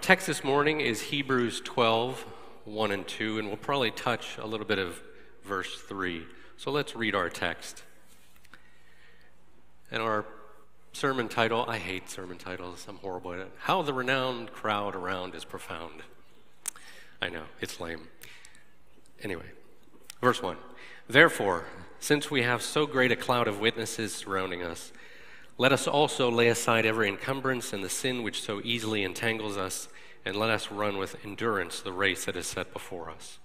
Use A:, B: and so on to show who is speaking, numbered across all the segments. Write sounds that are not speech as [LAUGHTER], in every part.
A: Text this morning is Hebrews 12, 1 and 2, and we'll probably touch a little bit of verse 3. So let's read our text. And our sermon title, I hate sermon titles, I'm horrible at it. How the renowned crowd around is profound. I know, it's lame. Anyway, verse 1. Therefore, since we have so great a cloud of witnesses surrounding us, let us also lay aside every encumbrance and the sin which so easily entangles us, and let us run with endurance the race that is set before us.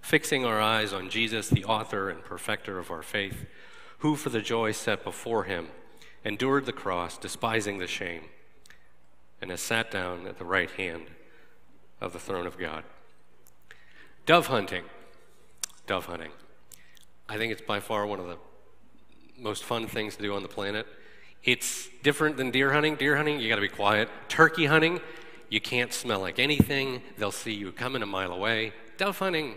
A: Fixing our eyes on Jesus, the author and perfecter of our faith, who for the joy set before him endured the cross, despising the shame, and has sat down at the right hand of the throne of God. Dove hunting. Dove hunting. I think it's by far one of the most fun things to do on the planet. It's different than deer hunting. Deer hunting, you got to be quiet. Turkey hunting, you can't smell like anything. They'll see you coming a mile away. Dove hunting,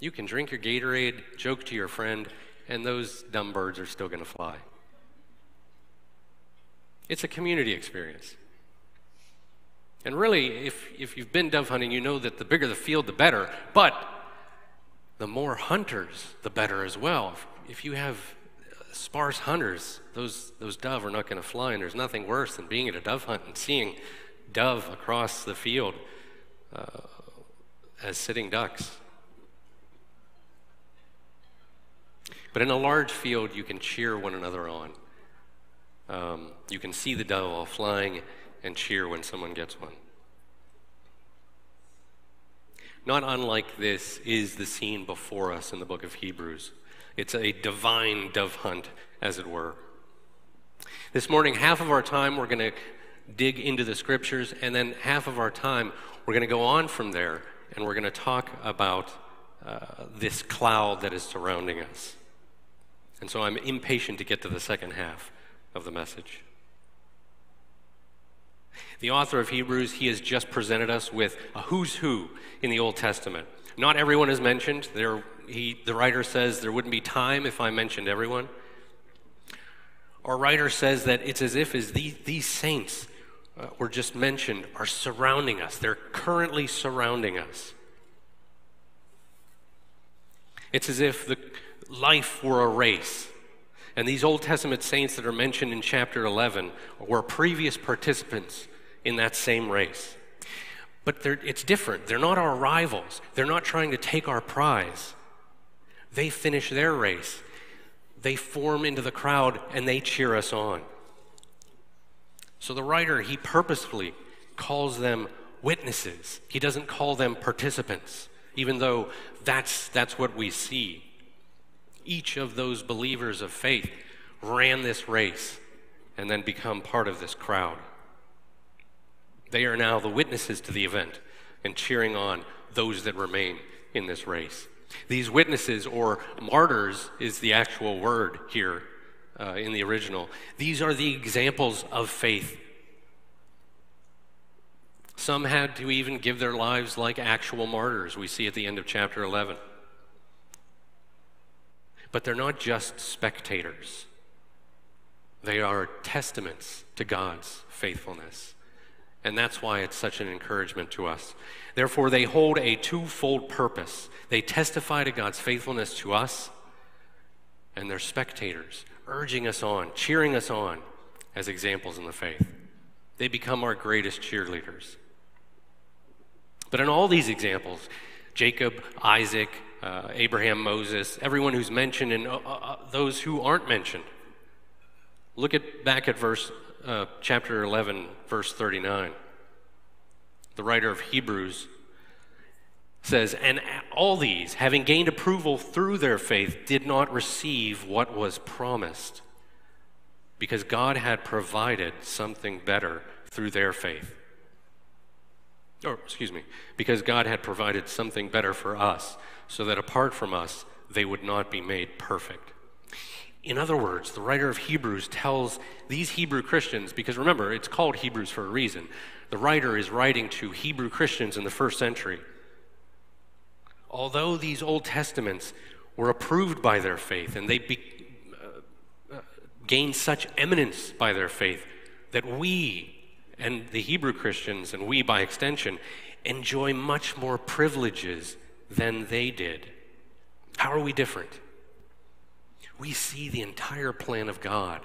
A: you can drink your Gatorade, joke to your friend, and those dumb birds are still going to fly. It's a community experience. And really, if, if you've been dove hunting, you know that the bigger the field, the better. But the more hunters, the better as well. If, you have uh, sparse hunters, those, those dove are not going to fly, and there's nothing worse than being at a dove hunt and seeing dove across the field uh, as sitting ducks. But in a large field, you can cheer one another on. Um, you can see the dove all flying and cheer when someone gets one. Not unlike this is the scene before us in the book of Hebrews. It's a divine dove hunt, as it were. This morning, half of our time we're going to dig into the scriptures, and then half of our time we're going to go on from there and we're going to talk about uh, this cloud that is surrounding us. And so I'm impatient to get to the second half of the message. The author of Hebrews, he has just presented us with a who's who in the Old Testament. Not everyone is mentioned. There he, the writer says there wouldn't be time if I mentioned everyone. Our writer says that it's as if as these, these saints uh, were just mentioned are surrounding us. They're currently surrounding us. It's as if the life were a race. And these Old Testament saints that are mentioned in chapter 11 were previous participants in that same race. But it's different. They're not our rivals. They're not trying to take our prize. They finish their race. They form into the crowd and they cheer us on. So the writer, he purposefully calls them witnesses. He doesn't call them participants, even though that's, that's what we see. Each of those believers of faith ran this race and then become part of this crowd. They are now the witnesses to the event and cheering on those that remain in this race. These witnesses, or martyrs, is the actual word here uh, in the original. These are the examples of faith. Some had to even give their lives like actual martyrs, we see at the end of chapter 11. But they're not just spectators, they are testaments to God's faithfulness. And that's why it's such an encouragement to us. Therefore, they hold a twofold purpose. They testify to God's faithfulness to us, and they're spectators, urging us on, cheering us on as examples in the faith. They become our greatest cheerleaders. But in all these examples, Jacob, Isaac, uh, Abraham, Moses, everyone who's mentioned, and uh, uh, those who aren't mentioned, look at back at verse uh, chapter 11, verse 39. The writer of Hebrews says, And all these, having gained approval through their faith, did not receive what was promised, because God had provided something better through their faith. Or, excuse me, because God had provided something better for us, so that apart from us, they would not be made perfect. In other words, the writer of Hebrews tells these Hebrew Christians, because remember, it's called Hebrews for a reason. The writer is writing to Hebrew Christians in the first century. Although these Old Testaments were approved by their faith and they be, uh, uh, gained such eminence by their faith that we, And the Hebrew Christians, and we by extension, enjoy much more privileges than they did. How are we different? We see the entire plan of God.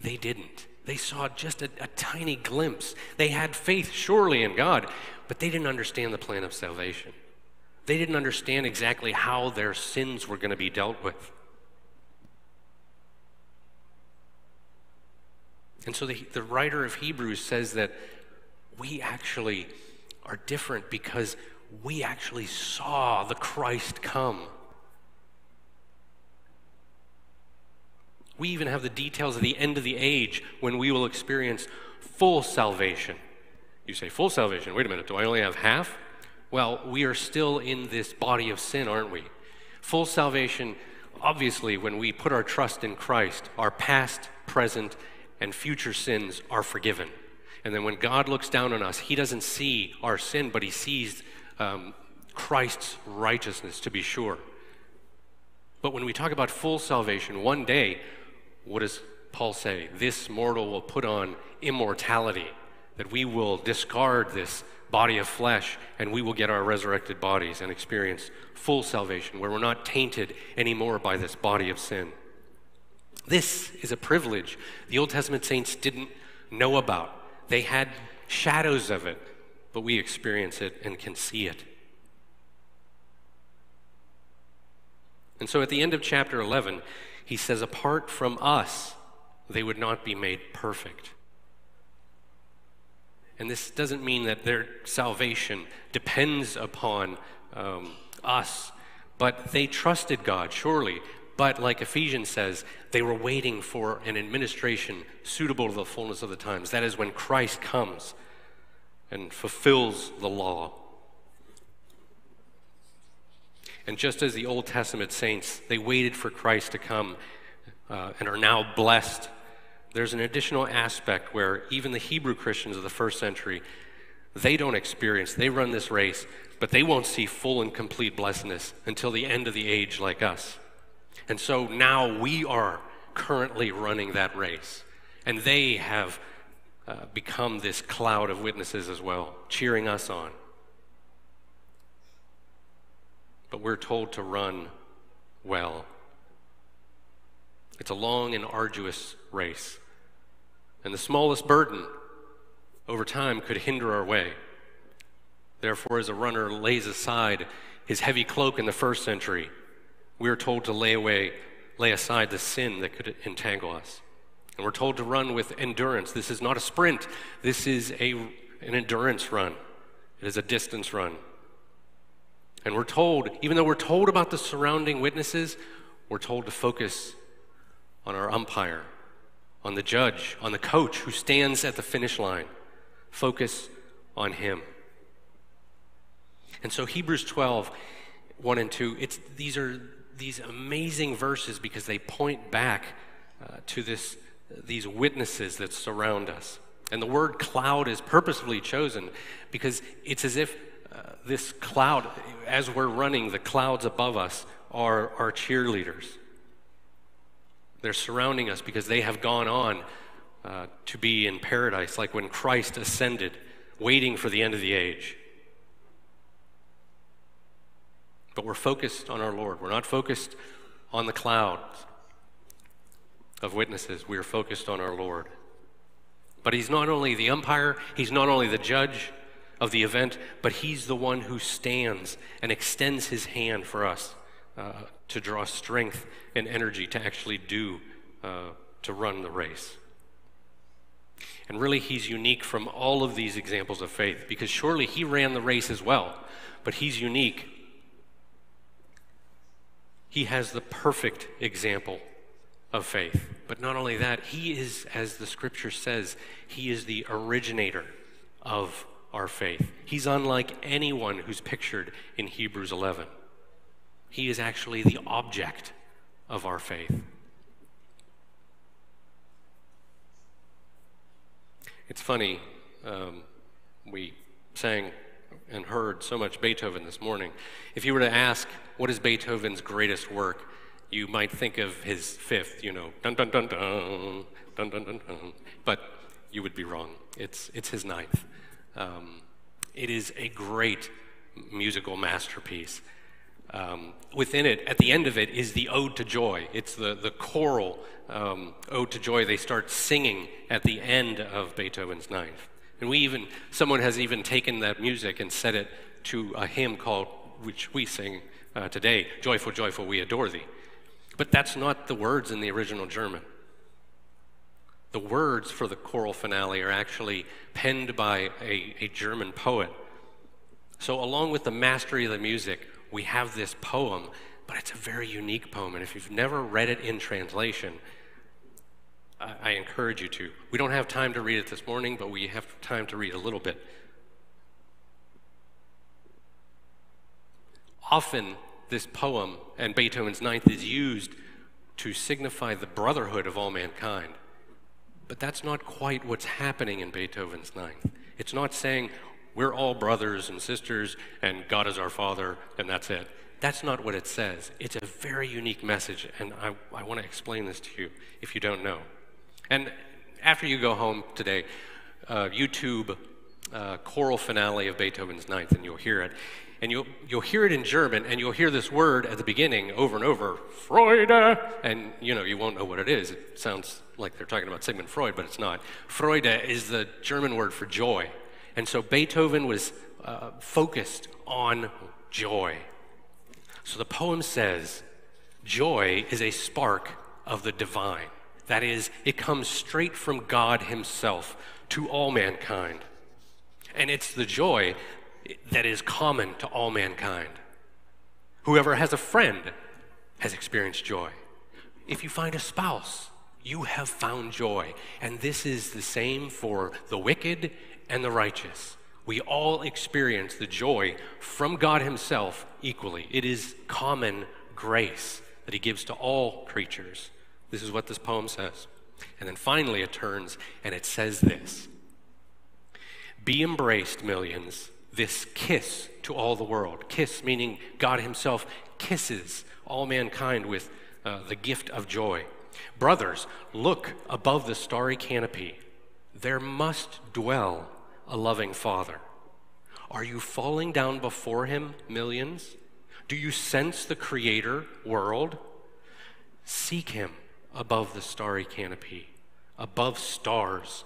A: They didn't. They saw just a, a, tiny glimpse. They had faith, surely, in God, but they didn't understand the plan of salvation. They didn't understand exactly how their sins were going to be dealt with. And so the, the writer of Hebrews says that we actually are different because we actually saw the Christ come. We even have the details of the end of the age when we will experience full salvation. You say, full salvation? Wait a minute, do I only have half? Well, we are still in this body of sin, aren't we? Full salvation, obviously, when we put our trust in Christ, our past, present, and future sins are forgiven. And then when God looks down on us, He doesn't see our sin, but He sees um, Christ's righteousness, to be sure. But when we talk about full salvation, one day, what does Paul say? This mortal will put on immortality, that we will discard this body of flesh, and we will get our resurrected bodies and experience full salvation, where we're not tainted anymore by this body of sin. This is a privilege the Old Testament saints didn't know about. They had shadows of it, but we experience it and can see it. And so at the end of chapter 11, he says, Apart from us, they would not be made perfect. And this doesn't mean that their salvation depends upon um, us, but they trusted God, surely. But like Ephesians says, they were waiting for an administration suitable to the fullness of the times. That is when Christ comes and fulfills the law. And just as the Old Testament saints, they waited for Christ to come uh, and are now blessed there's an additional aspect where even the Hebrew Christians of the first century, they don't experience, they run this race, but they won't see full and complete blessedness until the end of the age like us. And so now we are currently running that race. And they have uh, become this cloud of witnesses as well, cheering us on. But we're told to run well. It's a long and arduous race and the smallest burden over time could hinder our way. Therefore, as a runner lays aside his heavy cloak in the first century, we are told to lay away, lay aside the sin that could entangle us. And we're told to run with endurance. This is not a sprint, this is a, an endurance run, it is a distance run. And we're told, even though we're told about the surrounding witnesses, we're told to focus on our umpire, on the judge, on the coach who stands at the finish line. Focus on him. And so Hebrews 12, 1 and 2, it's, these are these amazing verses because they point back uh, to this, these witnesses that surround us. And the word cloud is purposefully chosen because it's as if uh, this cloud, as we're running, the clouds above us are our cheerleaders. They're surrounding us because they have gone on uh, to be in paradise, like when Christ ascended, waiting for the end of the age. But we're focused on our Lord. We're not focused on the clouds of witnesses. We are focused on our Lord. But He's not only the umpire, He's not only the judge of the event, but He's the one who stands and extends His hand for us uh, to draw strength and energy to actually do, uh, to run the race. And really, he's unique from all of these examples of faith because surely he ran the race as well, but he's unique. He has the perfect example of faith. But not only that, he is, as the scripture says, he is the originator of our faith. He's unlike anyone who's pictured in Hebrews 11. He is actually the object of our faith. It's funny, um, we sang and heard so much Beethoven this morning. If you were to ask, what is Beethoven's greatest work? You might think of his fifth, you know, dun dun dun dun, dun dun dun dun. But you would be wrong. It's, it's his ninth. Um, it is a great musical masterpiece. Um, within it, at the end of it, is the Ode to Joy. It's the, the choral um, Ode to Joy they start singing at the end of Beethoven's Ninth. And we even, someone has even taken that music and set it to a hymn called, which we sing uh, today, Joyful, Joyful, We Adore Thee. But that's not the words in the original German. The words for the choral finale are actually penned by a, a German poet. So, along with the mastery of the music, we have this poem, but it's a very unique poem. And if you've never read it in translation, I, I encourage you to. We don't have time to read it this morning, but we have time to read a little bit. Often, this poem and Beethoven's Ninth is used to signify the brotherhood of all mankind. But that's not quite what's happening in Beethoven's Ninth. It's not saying we're all brothers and sisters and God is our Father and that's it. That's not what it says. It's a very unique message, and I, I want to explain this to you if you don't know. And after you go home today, uh, YouTube uh, choral finale of Beethoven's Ninth, and you'll hear it. And you'll, you'll hear it in German, and you'll hear this word at the beginning over and over, Freude, and you know, you won't know what it is. It sounds like they're talking about Sigmund Freud, but it's not. Freude is the German word for joy. And so Beethoven was uh, focused on joy. So the poem says, Joy is a spark of the divine. That is, it comes straight from God Himself to all mankind. And it's the joy that is common to all mankind. Whoever has a friend has experienced joy. If you find a spouse, you have found joy. And this is the same for the wicked and the righteous. We all experience the joy from God Himself equally. It is common grace that He gives to all creatures. This is what this poem says. And then finally it turns and it says this Be embraced, millions, this kiss to all the world. Kiss meaning God Himself kisses all mankind with uh, the gift of joy. Brothers, look above the starry canopy. There must dwell a loving Father. Are you falling down before Him, millions? Do you sense the Creator world? Seek Him above the starry canopy. Above stars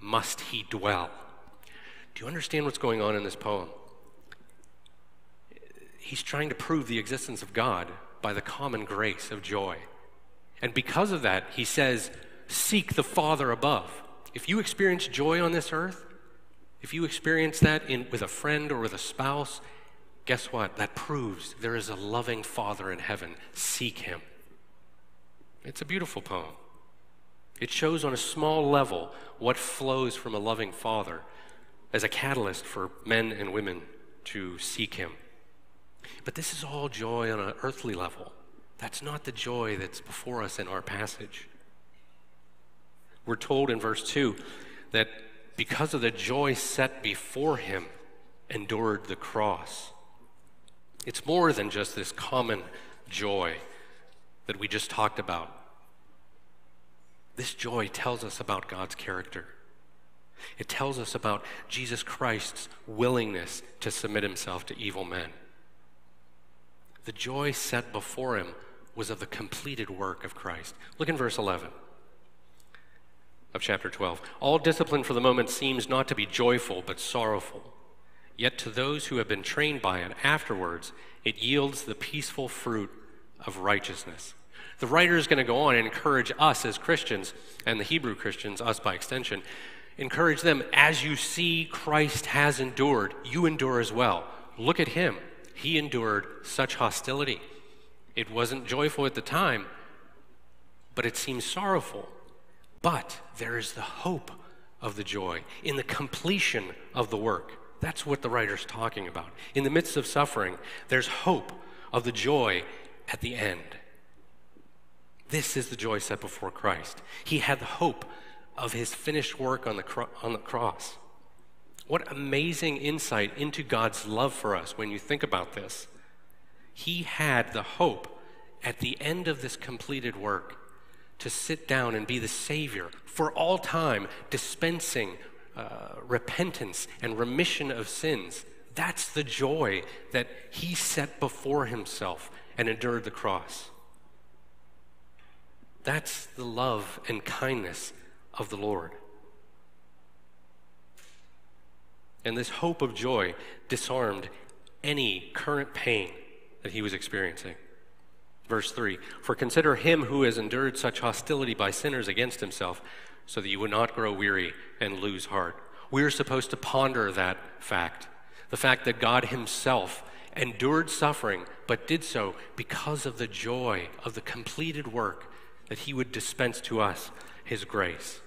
A: must He dwell. Do you understand what's going on in this poem? He's trying to prove the existence of God by the common grace of joy. And because of that, he says, Seek the Father above. If you experience joy on this earth, if you experience that in, with a friend or with a spouse, guess what? That proves there is a loving Father in heaven. Seek Him. It's a beautiful poem. It shows on a small level what flows from a loving Father as a catalyst for men and women to seek Him. But this is all joy on an earthly level. That's not the joy that's before us in our passage. We're told in verse 2 that because of the joy set before him, endured the cross. It's more than just this common joy that we just talked about. This joy tells us about God's character. It tells us about Jesus Christ's willingness to submit himself to evil men. The joy set before him was of the completed work of Christ. Look in verse 11 of chapter 12. All discipline for the moment seems not to be joyful, but sorrowful. Yet to those who have been trained by it afterwards, it yields the peaceful fruit of righteousness. The writer is going to go on and encourage us as Christians, and the Hebrew Christians, us by extension, encourage them as you see Christ has endured, you endure as well. Look at him. He endured such hostility. It wasn't joyful at the time, but it seems sorrowful. But there is the hope of the joy in the completion of the work. That's what the writer's talking about. In the midst of suffering, there's hope of the joy at the end. This is the joy set before Christ. He had the hope of his finished work on the, cro- on the cross. What amazing insight into God's love for us when you think about this. He had the hope at the end of this completed work to sit down and be the Savior for all time, dispensing uh, repentance and remission of sins. That's the joy that he set before himself and endured the cross. That's the love and kindness of the Lord. And this hope of joy disarmed any current pain that he was experiencing. Verse 3 For consider him who has endured such hostility by sinners against himself, so that you would not grow weary and lose heart. We are supposed to ponder that fact the fact that God himself endured suffering, but did so because of the joy of the completed work that he would dispense to us, his grace.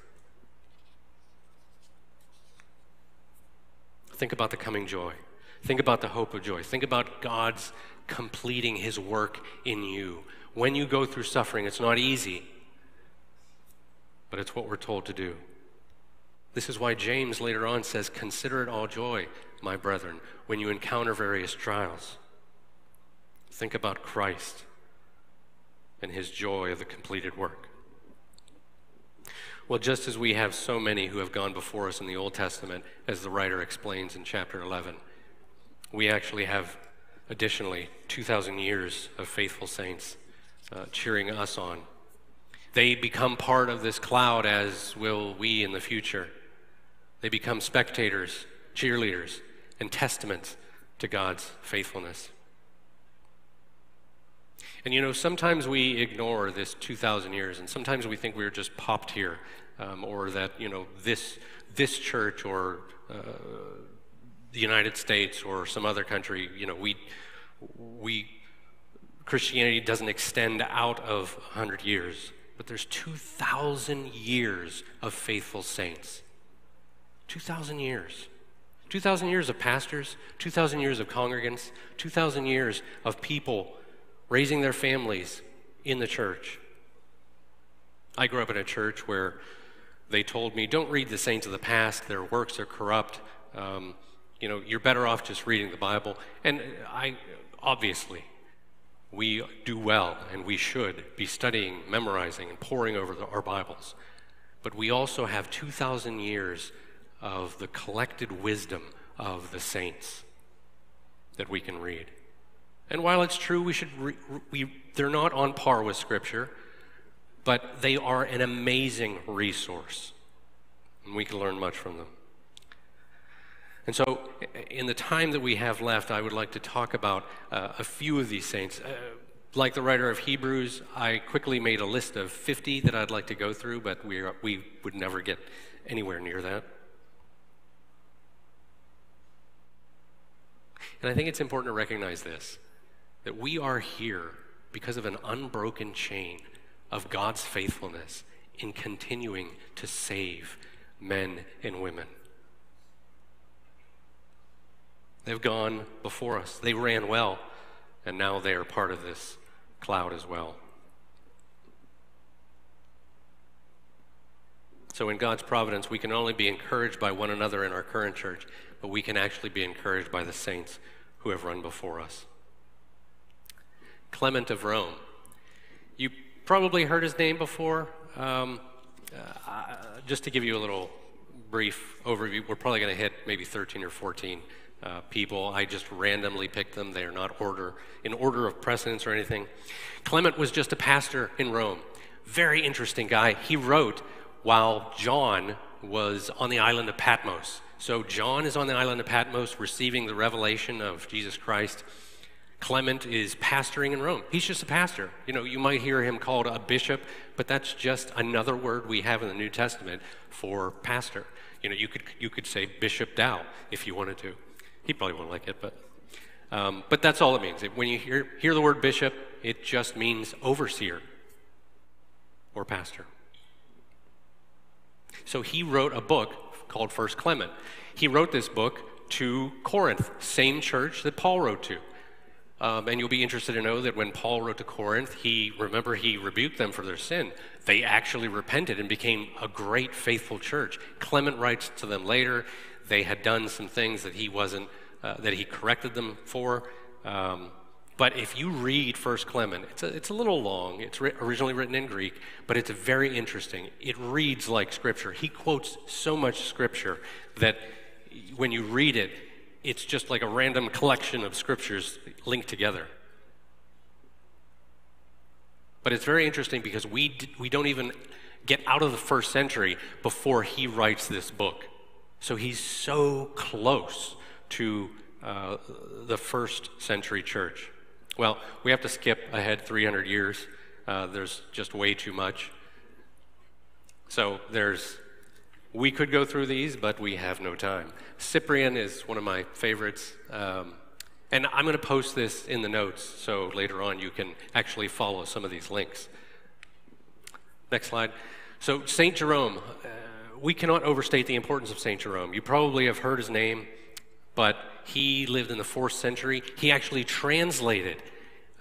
A: Think about the coming joy. Think about the hope of joy. Think about God's completing his work in you. When you go through suffering, it's not easy, but it's what we're told to do. This is why James later on says, Consider it all joy, my brethren, when you encounter various trials. Think about Christ and his joy of the completed work. Well, just as we have so many who have gone before us in the Old Testament, as the writer explains in chapter 11, we actually have additionally 2,000 years of faithful saints uh, cheering us on. They become part of this cloud, as will we in the future. They become spectators, cheerleaders, and testaments to God's faithfulness. And you know, sometimes we ignore this 2,000 years, and sometimes we think we were just popped here, um, or that, you know, this, this church or uh, the United States or some other country, you know, we, we, Christianity doesn't extend out of 100 years, but there's 2,000 years of faithful saints. 2,000 years. 2,000 years of pastors, 2,000 years of congregants, 2,000 years of people raising their families in the church. I grew up in a church where they told me, don't read the saints of the past, their works are corrupt. Um, you know, you're better off just reading the Bible. And I, obviously, we do well and we should be studying, memorizing, and poring over the, our Bibles. But we also have 2,000 years of the collected wisdom of the saints that we can read. And while it's true we should re- we they're not on par with scripture, but they are an amazing resource. And we can learn much from them. And so, in the time that we have left, I would like to talk about uh, a few of these saints. Uh, like the writer of Hebrews, I quickly made a list of 50 that I'd like to go through, but we, are, we would never get anywhere near that. And I think it's important to recognize this that we are here because of an unbroken chain of God's faithfulness in continuing to save men and women. They've gone before us, they ran well, and now they are part of this cloud as well. So, in God's providence, we can only be encouraged by one another in our current church, but we can actually be encouraged by the saints who have run before us. Clement of Rome. You probably heard his name before. Um, uh, just to give you a little brief overview, we're probably going to hit maybe 13 or 14 uh, people. I just randomly picked them. They are not order in order of precedence or anything. Clement was just a pastor in Rome. Very interesting guy. He wrote while John was on the island of Patmos. So John is on the island of Patmos receiving the revelation of Jesus Christ. Clement is pastoring in Rome. He's just a pastor. You know, you might hear him called a bishop, but that's just another word we have in the New Testament for pastor. You know, you could you could say Bishop Dow if you wanted to. He probably won't like it, but um, but that's all it means. When you hear hear the word bishop, it just means overseer or pastor. So he wrote a book called First Clement. He wrote this book to Corinth, same church that Paul wrote to. Um, and you'll be interested to know that when Paul wrote to Corinth, he remember he rebuked them for their sin. They actually repented and became a great faithful church. Clement writes to them later. They had done some things that he wasn't, uh, that he corrected them for. Um, But if you read First Clement, it's a, it's a little long. It's ri- originally written in Greek, but it's very interesting. It reads like Scripture. He quotes so much Scripture that when you read it, it's just like a random collection of Scriptures linked together. But it's very interesting because we, d- we don't even get out of the first century before he writes this book. So he's so close to uh, the first century church. Well, we have to skip ahead 300 years. Uh, there's just way too much. So there's, we could go through these, but we have no time. Cyprian is one of my favorites. Um, and I'm going to post this in the notes so later on you can actually follow some of these links. Next slide. So, St. Jerome, uh, we cannot overstate the importance of St. Jerome. You probably have heard his name but he lived in the fourth century. He actually translated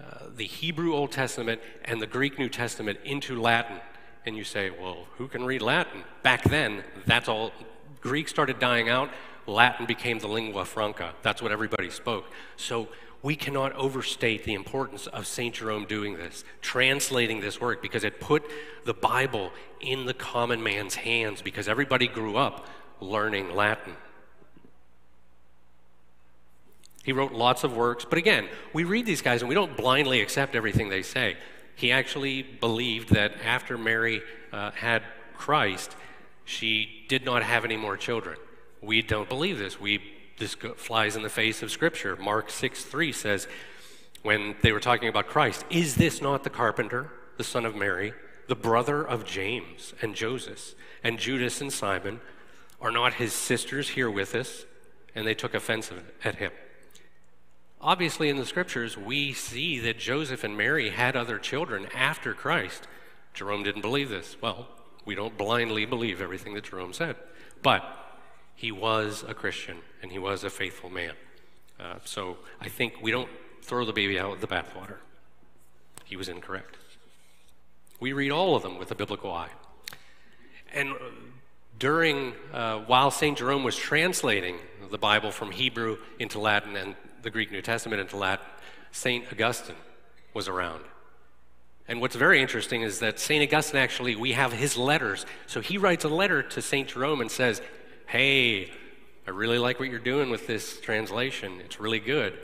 A: uh, the Hebrew Old Testament and the Greek New Testament into Latin. And you say, well, who can read Latin? Back then, that's all. Greek started dying out. Latin became the lingua franca. That's what everybody spoke. So we cannot overstate the importance of St. Jerome doing this, translating this work, because it put the Bible in the common man's hands, because everybody grew up learning Latin. He wrote lots of works. But again, we read these guys and we don't blindly accept everything they say. He actually believed that after Mary uh, had Christ, she did not have any more children. We don't believe this. We this flies in the face of Scripture. Mark 6 3 says, when they were talking about Christ, is this not the carpenter, the son of Mary, the brother of James and Joseph, and Judas and Simon? Are not his sisters here with us? And they took offense at him. Obviously, in the scriptures, we see that Joseph and Mary had other children after Christ. Jerome didn't believe this. Well, we don't blindly believe everything that Jerome said. But he was a Christian and he was a faithful man. Uh, so I think we don't throw the baby out with the bathwater. He was incorrect. We read all of them with a biblical eye. And during, uh, while St. Jerome was translating the Bible from Hebrew into Latin and the Greek New Testament into Latin, St. Augustine was around. And what's very interesting is that St. Augustine actually, we have his letters. So he writes a letter to St. Jerome and says, Hey, I really like what you're doing with this translation. It's really good.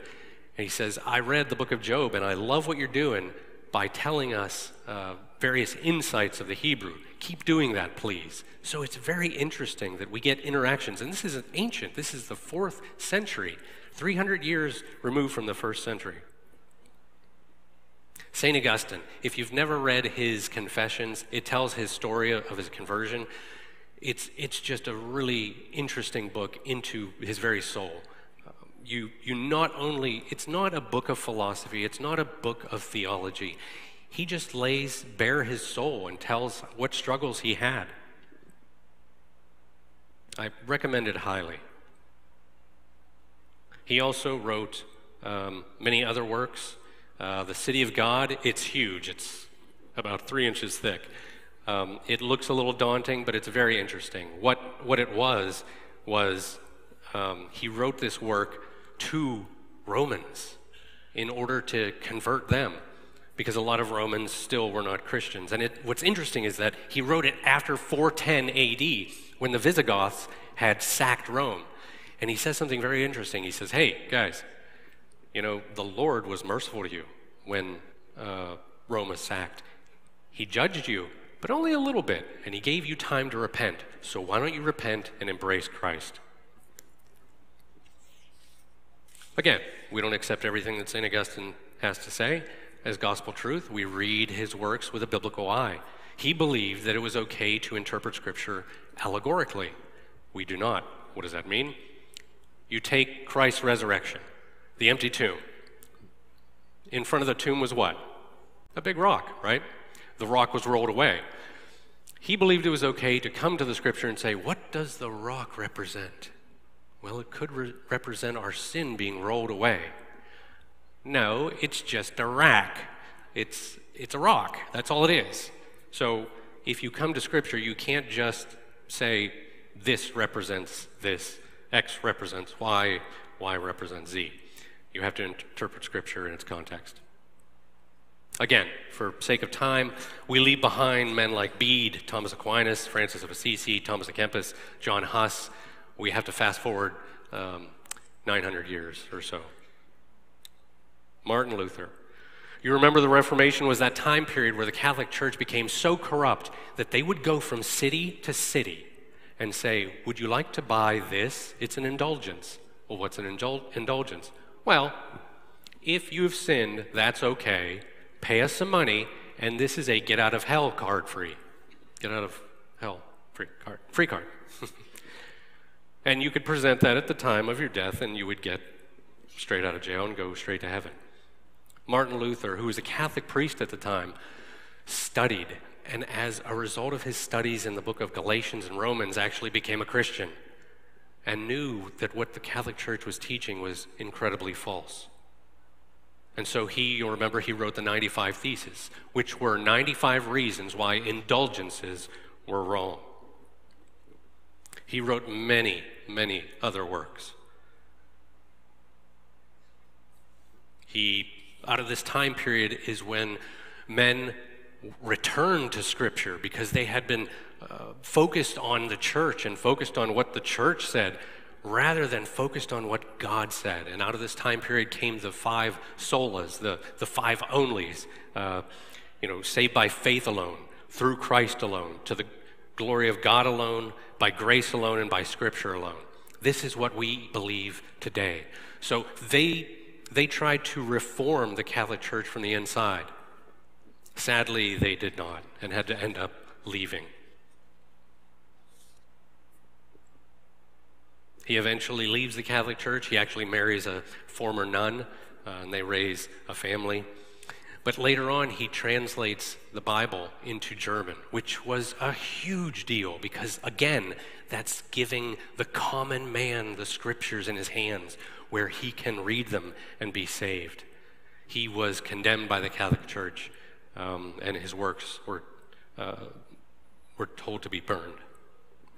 A: And he says, I read the book of Job and I love what you're doing by telling us uh, various insights of the Hebrew. Keep doing that, please. So it's very interesting that we get interactions. And this is ancient, this is the fourth century. 300 years removed from the first century. St. Augustine, if you've never read his Confessions, it tells his story of his conversion. It's, it's just a really interesting book into his very soul. You, you not only, it's not a book of philosophy, it's not a book of theology. He just lays bare his soul and tells what struggles he had. I recommend it highly. He also wrote um, many other works. Uh, the City of God, it's huge. It's about three inches thick. Um, it looks a little daunting, but it's very interesting. What, what it was, was um, he wrote this work to Romans in order to convert them because a lot of Romans still were not Christians. And it, what's interesting is that he wrote it after 410 AD when the Visigoths had sacked Rome. And he says something very interesting. He says, Hey, guys, you know, the Lord was merciful to you when uh, Rome was sacked. He judged you, but only a little bit, and he gave you time to repent. So why don't you repent and embrace Christ? Again, we don't accept everything that St. Augustine has to say as gospel truth. We read his works with a biblical eye. He believed that it was okay to interpret Scripture allegorically. We do not. What does that mean? you take Christ's resurrection, the empty tomb. In front of the tomb was what? A big rock, right? The rock was rolled away. He believed it was okay to come to the scripture and say, What does the rock represent? Well, it could re- represent our sin being rolled away. No, it's just a rack. It's, it's a rock. That's all it is. So if you come to scripture, you can't just say, This represents this X represents Y, Y represents Z. You have to interpret Scripture in its context. Again, for sake of time, we leave behind men like Bede, Thomas Aquinas, Francis of Assisi, Thomas à Kempis, John Huss. We have to fast forward um, 900 years or so. Martin Luther. You remember the Reformation was that time period where the Catholic Church became so corrupt that they would go from city to city and say, Would you like to buy this? It's an indulgence. Well, what's an indul- indulgence? Well, if you've sinned, that's okay. Pay us some money, and this is a get out of hell card free. Get out of hell free card. Free card. [LAUGHS] and you could present that at the time of your death, and you would get straight out of jail and go straight to heaven. Martin Luther, who was a Catholic priest at the time, studied, and as a result of his studies in the book of Galatians and Romans, actually became a Christian and knew that what the Catholic Church was teaching was incredibly false. And so he, you'll remember, he wrote the 95 Theses, which were 95 reasons why indulgences were wrong. He wrote many, many other works. He out of this time period is when men returned to Scripture because they had been uh, focused on the church and focused on what the church said rather than focused on what God said. And out of this time period came the five solas, the, the five onlys, uh, you know, saved by faith alone, through Christ alone, to the glory of God alone, by grace alone, and by Scripture alone. This is what we believe today. So they they tried to reform the Catholic Church from the inside. Sadly, they did not and had to end up leaving. He eventually leaves the Catholic Church. He actually marries a former nun, uh, and they raise a family. But later on, he translates the Bible into German, which was a huge deal because, again, that's giving the common man the scriptures in his hands where he can read them and be saved. He was condemned by the Catholic Church, um, and his works were, uh, were told to be burned.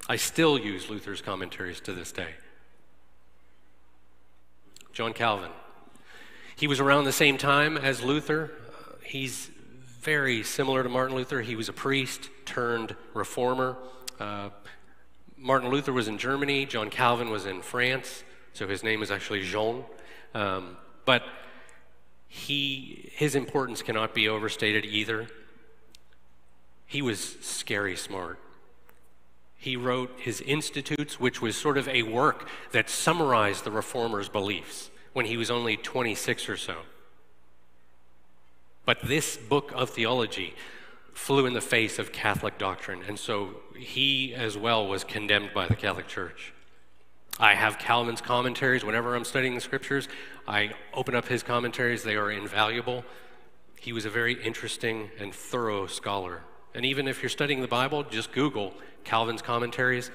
A: I still use Luther's commentaries to this day. John Calvin. He was around the same time as Luther. Uh, he's very similar to Martin Luther. He was a priest turned reformer. Uh, Martin Luther was in Germany, John Calvin was in France. So his name is actually Jean. Um, but he, his importance cannot be overstated either. He was scary smart. He wrote his Institutes, which was sort of a work that summarized the reformer's beliefs when he was only 26 or so. But this book of theology flew in the face of Catholic doctrine, and so he as well was condemned by the Catholic Church. I have Calvin's commentaries whenever I'm studying the scriptures. I open up his commentaries, they are invaluable. He was a very interesting and thorough scholar. And even if you're studying the Bible, just Google Calvin's commentaries.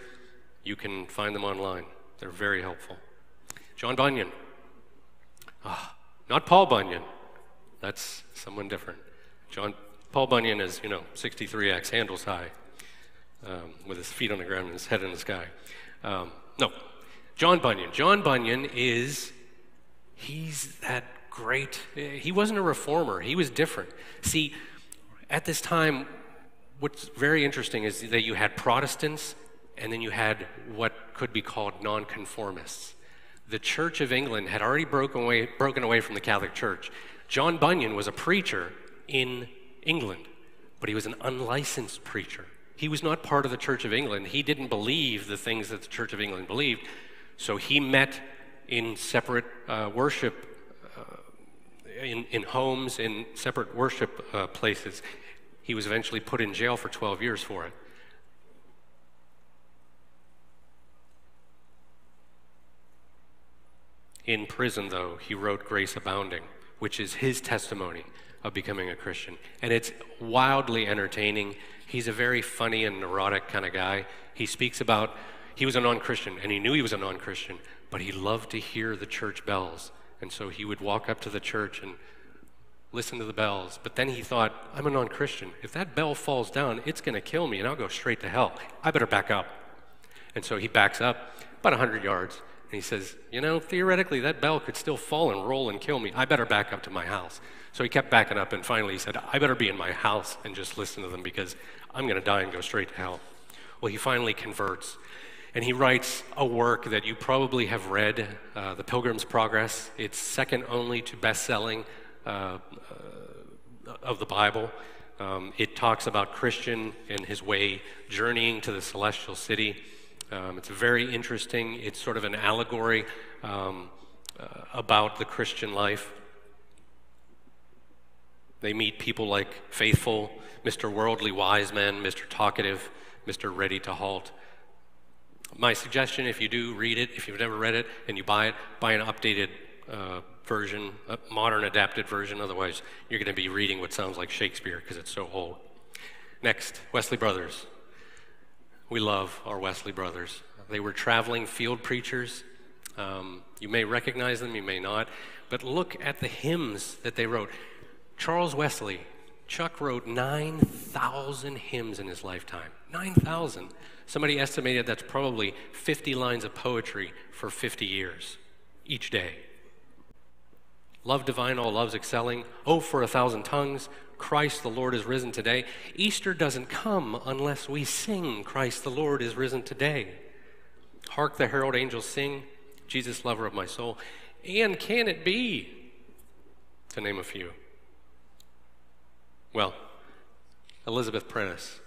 A: You can find them online, they're very helpful. John Bunyan. Ah, not Paul Bunyan. That's someone different. John Paul Bunyan is, you know, 63x, handles high, um, with his feet on the ground and his head in the sky. Um, no, John Bunyan. John Bunyan is, he's that great, he wasn't a reformer, he was different. See, at this time, what's very interesting is that you had Protestants and then you had what could be called nonconformists. The Church of England had already broken away, broken away from the Catholic Church. John Bunyan was a preacher in England, but he was an unlicensed preacher. He was not part of the Church of England. He didn't believe the things that the Church of England believed. So he met in separate uh, worship, uh, in, in homes, in separate worship uh, places. He was eventually put in jail for 12 years for it. In prison, though, he wrote Grace Abounding, which is his testimony of becoming a Christian. And it's wildly entertaining. He's a very funny and neurotic kind of guy. He speaks about he was a non Christian, and he knew he was a non Christian, but he loved to hear the church bells. And so he would walk up to the church and listen to the bells. But then he thought, I'm a non Christian. If that bell falls down, it's going to kill me, and I'll go straight to hell. I better back up. And so he backs up about 100 yards, And he says, You know, theoretically, that bell could still fall and roll and kill me. I better back up to my house. So he kept backing up, and finally he said, I better be in my house and just listen to them because I'm going to die and go straight to hell. Well, he finally converts. And he writes a work that you probably have read, uh, The Pilgrim's Progress. It's second only to best selling uh, uh, of the Bible. Um, it talks about Christian and his way journeying to the celestial city. Um, it's very interesting. It's sort of an allegory um, uh, about the Christian life. They meet people like Faithful, Mr. Worldly Wise Man, Mr. Talkative, Mr. Ready to Halt. My suggestion, if you do read it, if you've never read it and you buy it, buy an updated uh, version, a modern adapted version. Otherwise, you're going to be reading what sounds like Shakespeare because it's so old. Next, Wesley Brothers. We love our Wesley brothers. They were traveling field preachers. Um, you may recognize them, you may not, but look at the hymns that they wrote. Charles Wesley, Chuck wrote 9,000 hymns in his lifetime. 9,000. Somebody estimated that's probably 50 lines of poetry for 50 years each day. Love divine, all loves excelling. Oh, for a thousand tongues. Christ the Lord is risen today. Easter doesn't come unless we sing, Christ the Lord is risen today. Hark the herald angels sing, Jesus, lover of my soul. And can it be? To name a few. Well, Elizabeth Prentiss.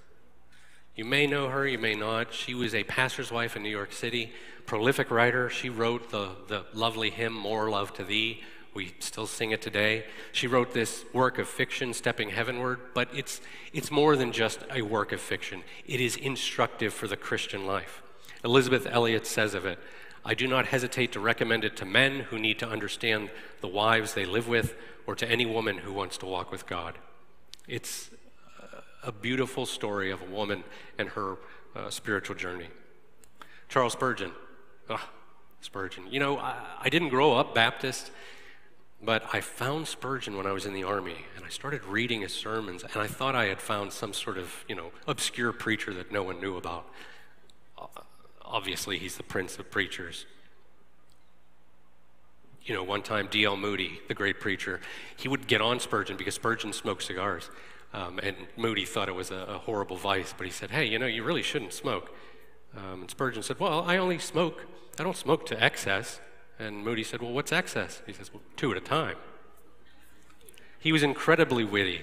A: You may know her, you may not. She was a pastor's wife in New York City, prolific writer. She wrote the, the lovely hymn, More Love to Thee. We still sing it today. She wrote this work of fiction, Stepping Heavenward, but it's, it's more than just a work of fiction. It is instructive for the Christian life. Elisabeth Elliot says of it I do not hesitate to recommend it to men who need to understand the wives they live with, or to any woman who wants to walk with God. It's a beautiful story of a woman and her uh, spiritual journey. Charles Spurgeon. Ugh, Spurgeon. You know, I, I didn't grow up Baptist. But I found Spurgeon when I was in the army, and I started reading his sermons, and I thought I had found some sort of, you know, obscure preacher that no one knew about. Obviously, he's the prince of preachers. You know, one time D.L. Moody, the great preacher, he would get on Spurgeon because Spurgeon smoked cigars. Um, and Moody thought it was a, a, horrible vice, but he said, hey, you know, you really shouldn't smoke. Um, and Spurgeon said, well, I only smoke, I don't smoke to excess. And Moody said, Well, what's excess? He says, Well, two at a time. He was incredibly witty,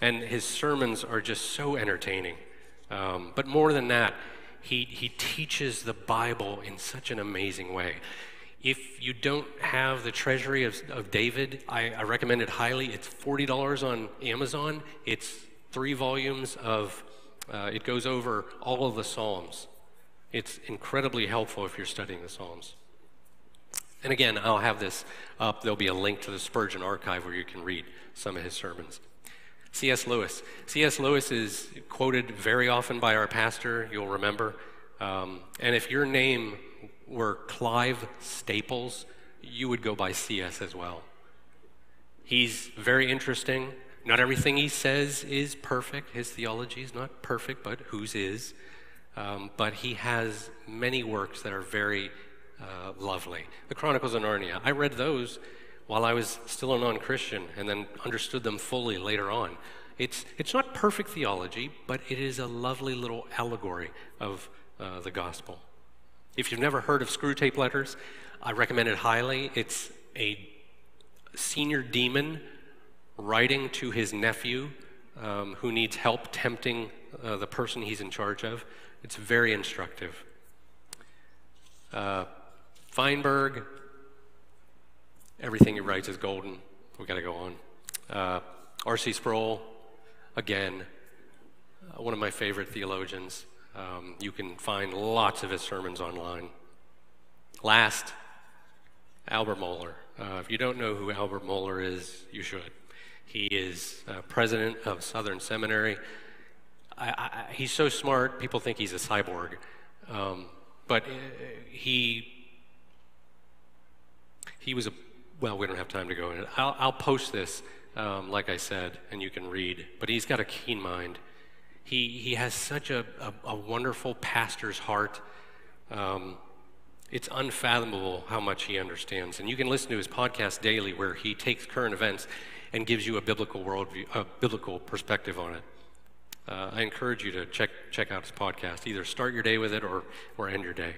A: and his sermons are just so entertaining. Um, but more than that, he, he teaches the Bible in such an amazing way. If you don't have the Treasury of, of David, I, I recommend it highly. It's $40 on Amazon. It's three volumes of, uh, it goes over all of the Psalms. It's incredibly helpful if you're studying the Psalms. And again, I'll have this up. There'll be a link to the Spurgeon archive where you can read some of his sermons. C.S. Lewis. C.S. Lewis is quoted very often by our pastor, you'll remember. Um, and if your name were Clive Staples, you would go by C.S. as well. He's very interesting. Not everything he says is perfect. His theology is not perfect, but whose is. Um, but he has many works that are very uh, lovely. The Chronicles of Narnia. I read those while I was still a non Christian and then understood them fully later on. It's, it's not perfect theology, but it is a lovely little allegory of uh, the gospel. If you've never heard of Screwtape Letters, I recommend it highly. It's a senior demon writing to his nephew um, who needs help tempting uh, the person he's in charge of. It's very instructive. Uh, Feinberg, everything he writes is golden. We got to go on. Uh, R.C. Sproul, again, uh, one of my favorite theologians. Um, you can find lots of his sermons online. Last, Albert Mohler. Uh, if you don't know who Albert Mohler is, you should. He is uh, president of Southern Seminary. I, I, he's so smart, people think he's a cyborg. Um, but uh, he he was a, well, we don't have time to go in it. I'll, I'll post this, um, like I said, and you can read. But he's got a keen mind. He, he has such a, a, a wonderful pastor's heart. Um, It's unfathomable how much he understands. And you can listen to his podcast daily where he takes current events and gives you a biblical worldview, a biblical perspective on it. Uh, I encourage you to check, check out his podcast. Either start your day with it or, or end your day.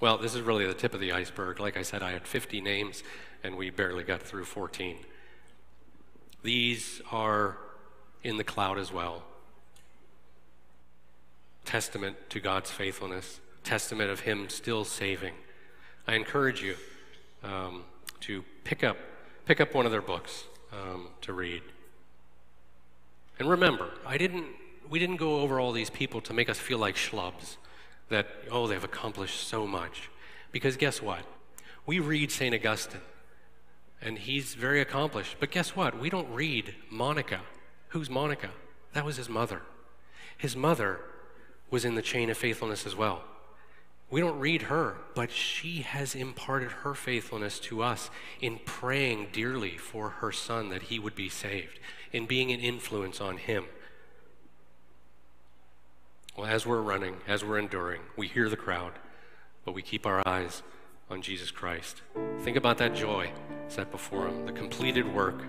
A: Well, this is really the tip of the iceberg. Like I said, I had 50 names and we barely got through 14. These are in the cloud as well. Testament to God's faithfulness, testament of Him still saving. I encourage you um, to pick up, pick up one of their books um, to read. And remember, I didn't, we didn't go over all these people to make us feel like schlubs, that, oh, they've accomplished so much. Because guess what? We read St. Augustine, and he's very accomplished. But guess what? We don't read Monica. Who's Monica? That was his mother. His mother was in the chain of faithfulness as well. We don't read her, but she has imparted her faithfulness to us in praying dearly for her son that he would be saved, in being an influence on him. Well, as we're running, as we're enduring, we hear the crowd, but we keep our eyes on Jesus Christ. Think about that joy set before him, the completed work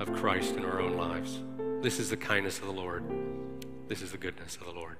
A: of Christ in our own lives. This is the kindness of the Lord. This is the goodness of the Lord.